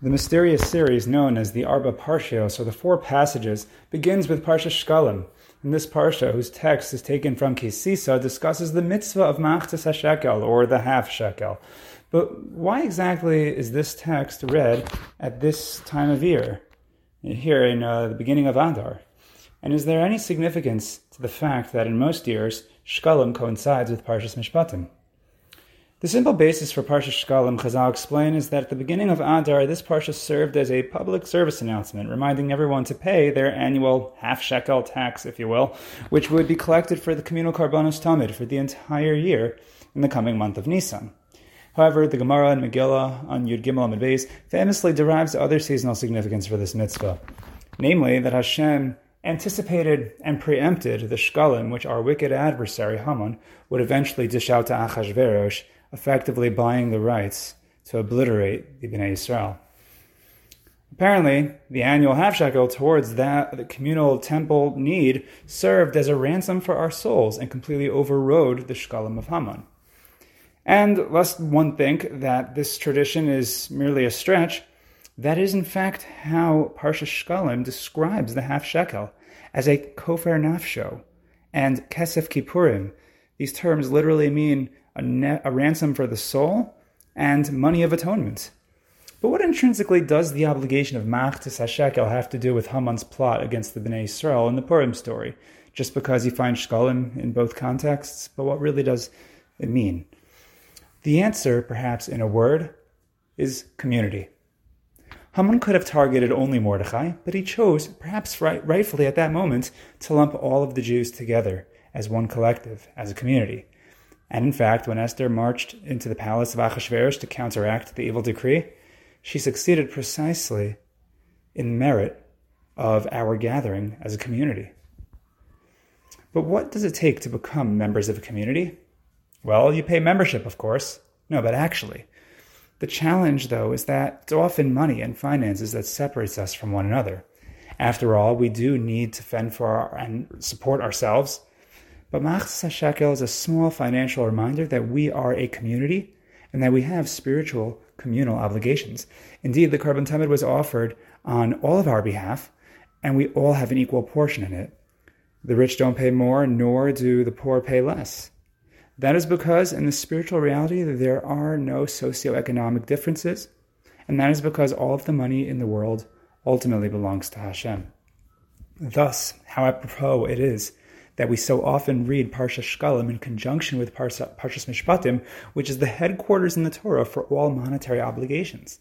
The mysterious series known as the Arba Parshios, or the Four Passages, begins with Parsha Shkalim. And this Parsha, whose text is taken from Ki Sisa, discusses the mitzvah of Machatzis HaShekel, or the half shekel. But why exactly is this text read at this time of year, here in uh, the beginning of Adar? And is there any significance to the fact that in most years, Shkalim coincides with Parshas Mishpatim? The simple basis for Parsha Shkalim, Chazal explain, is that at the beginning of Adar, this Parsha served as a public service announcement, reminding everyone to pay their annual half shekel tax, if you will, which would be collected for the communal Karbanos Tamid for the entire year in the coming month of Nisan. However, the Gemara and Megillah on Yud Gimel and Beis famously derives other seasonal significance for this mitzvah, namely that Hashem anticipated and preempted the shkalim which our wicked adversary Haman would eventually dish out to Achashverosh effectively buying the rights to obliterate the Bnei Israel. Apparently, the annual half shekel towards that the communal temple need served as a ransom for our souls and completely overrode the shkalim of Haman. And lest one think that this tradition is merely a stretch, that is in fact how Parsha Shkalim describes the half shekel as a kofer nafsho and kesef kippurim. These terms literally mean a, a ransom for the soul, and money of atonement. But what intrinsically does the obligation of Machatzis HaShekel have to do with Haman's plot against the Bnei Israel in the Purim story? Just because he finds Shkalim in both contexts? But what really does it mean? The answer, perhaps in a word, is community. Haman could have targeted only Mordechai, but he chose, perhaps right, rightfully at that moment, to lump all of the Jews together as one collective, as a community. And in fact, when Esther marched into the palace of Achashverosh to counteract the evil decree, she succeeded precisely in merit of our gathering as a community. But what does it take to become members of a community? Well, you pay membership, of course. No, but actually, the challenge, though, is that it's often money and finances that separates us from one another. After all, we do need to fend for our, and support ourselves but Machatzis HaShekel is a small financial reminder that we are a community and that we have spiritual communal obligations. Indeed, the Korban Tamid was offered on all of our behalf, and we all have an equal portion in it. The rich don't pay more, nor do the poor pay less. That is because in the spiritual reality there are no socioeconomic differences, and that is because all of the money in the world ultimately belongs to Hashem. Thus, how apropos it is that we so often read Parsha Shkalim in conjunction with Parsha, Parshas Mishpatim, which is the headquarters in the Torah for all monetary obligations.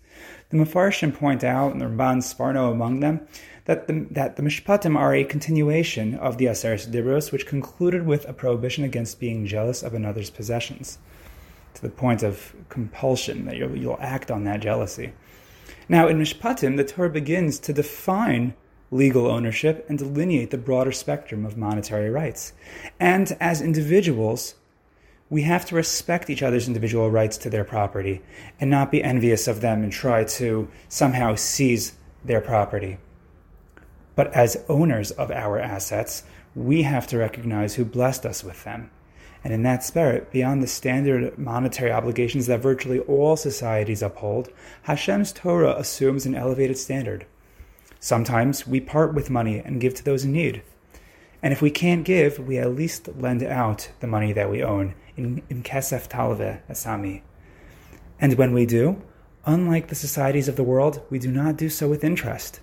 The Mefarshim point out, and the Ramban Sforno among them, that the, that the Mishpatim are a continuation of the Aseret Dibros, which concluded with a prohibition against being jealous of another's possessions, to the point of compulsion, that you'll, you'll act on that jealousy. Now, in Mishpatim, the Torah begins to define legal ownership and delineate the broader spectrum of monetary rights. And as individuals, we have to respect each other's individual rights to their property and not be envious of them and try to somehow seize their property. But as owners of our assets, we have to recognize who blessed us with them. And in that spirit, beyond the standard monetary obligations that virtually all societies uphold, Hashem's Torah assumes an elevated standard. Sometimes we part with money and give to those in need. And if we can't give, we at least lend out the money that we own in, kesef talve asami. And when we do, unlike the societies of the world, we do not do so with interest.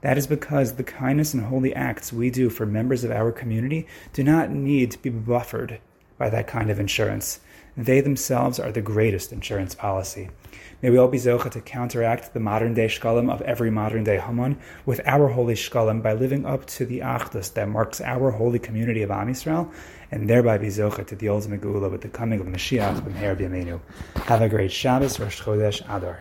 That is because the kindness and holy acts we do for members of our community do not need to be buffered by that kind of insurance. They themselves are the greatest insurance policy. May we all be zocha to counteract the modern day shkalim of every modern day Haman with our holy shkalim by living up to the achdus that marks our holy community of Am Yisrael, and thereby be zocha to the ultimate geula with the coming of Mashiach b'meher b'yameinu. Have a great Shabbos, Rosh Chodesh Adar.